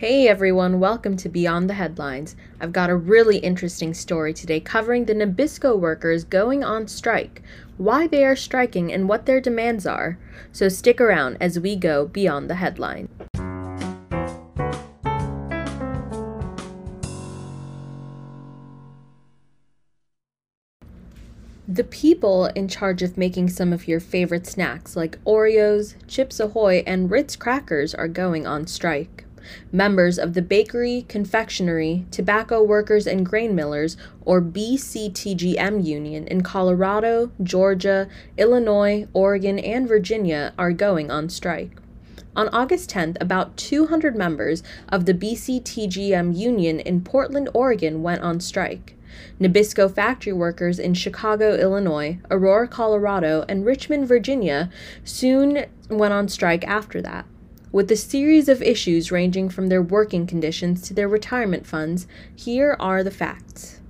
Hey everyone, welcome to Beyond the Headlines. I've got a really interesting story today covering the Nabisco workers going on strike, why they are striking, and what their demands are. So stick around as we go beyond the headline. The people in charge of making some of your favorite snacks like Oreos, Chips Ahoy, and Ritz crackers are going on strike. Members of the Bakery, Confectionery, Tobacco Workers and Grain Millers, or BCTGM Union in Colorado, Georgia, Illinois, Oregon, and Virginia are going on strike. On August 10th, about 200 members of the BCTGM Union in Portland, Oregon went on strike. Nabisco factory workers in Chicago, Illinois, Aurora, Colorado, and Richmond, Virginia soon went on strike after that. With a series of issues ranging from their working conditions to their retirement funds, here are the facts.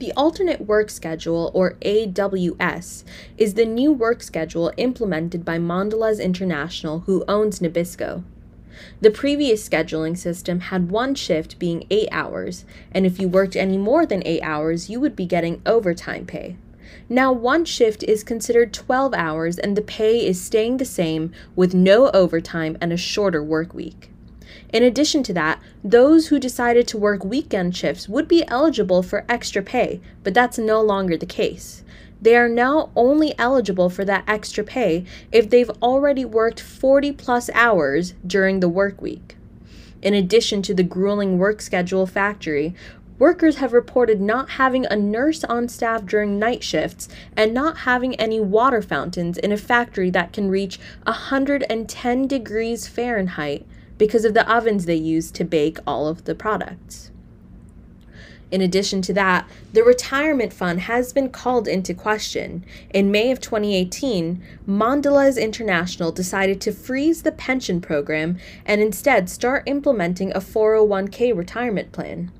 The Alternate Work Schedule, or AWS, is the new work schedule implemented by Mondelez International, who owns Nabisco. The previous scheduling system had one shift being 8 hours, and if you worked any more than 8 hours, you would be getting overtime pay. Now, one shift is considered 12 hours and the pay is staying the same with no overtime and a shorter work week. In addition to that, those who decided to work weekend shifts would be eligible for extra pay, but that's no longer the case. They are now only eligible for that extra pay if they've already worked 40 plus hours during the work week. In addition to the grueling work schedule factory, Workers have reported not having a nurse on staff during night shifts and not having any water fountains in a factory that can reach 110 degrees Fahrenheit because of the ovens they use to bake all of the products. In addition to that, the retirement fund has been called into question. In May of 2018, Mondelez International decided to freeze the pension program and instead start implementing a 401k retirement plan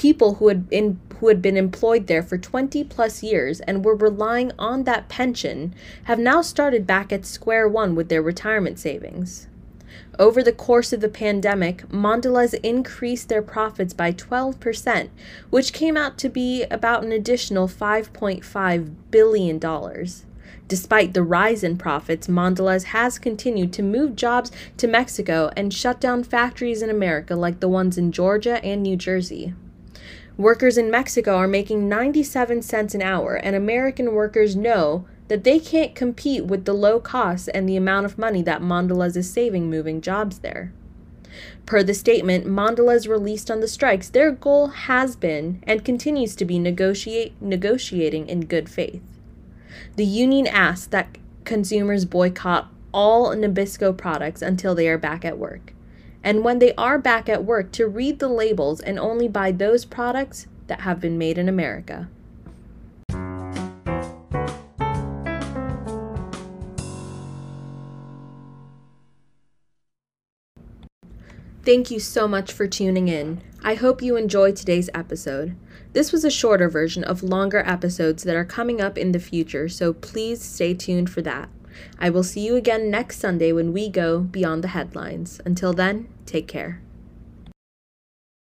people who had been who had been employed there for 20 plus years and were relying on that pension have now started back at square one with their retirement savings. Over the course of the pandemic, Mondelez increased their profits by 12%, which came out to be about an additional $5.5 billion. Despite the rise in profits, Mondelez has continued to move jobs to Mexico and shut down factories in America like the ones in Georgia and New Jersey. Workers in Mexico are making 97 cents an hour, and American workers know that they can't compete with the low costs and the amount of money that Mondelez is saving moving jobs there. Per the statement Mondelez released on the strikes, their goal has been and continues to be negotiate, negotiating in good faith. The union asks that consumers boycott all Nabisco products until they are back at work and when they are back at work to read the labels and only buy those products that have been made in America. Thank you so much for tuning in. I hope you enjoyed today's episode. This was a shorter version of longer episodes that are coming up in the future, so please stay tuned for that. I will see you again next Sunday when we go beyond the headlines. Until then, take care.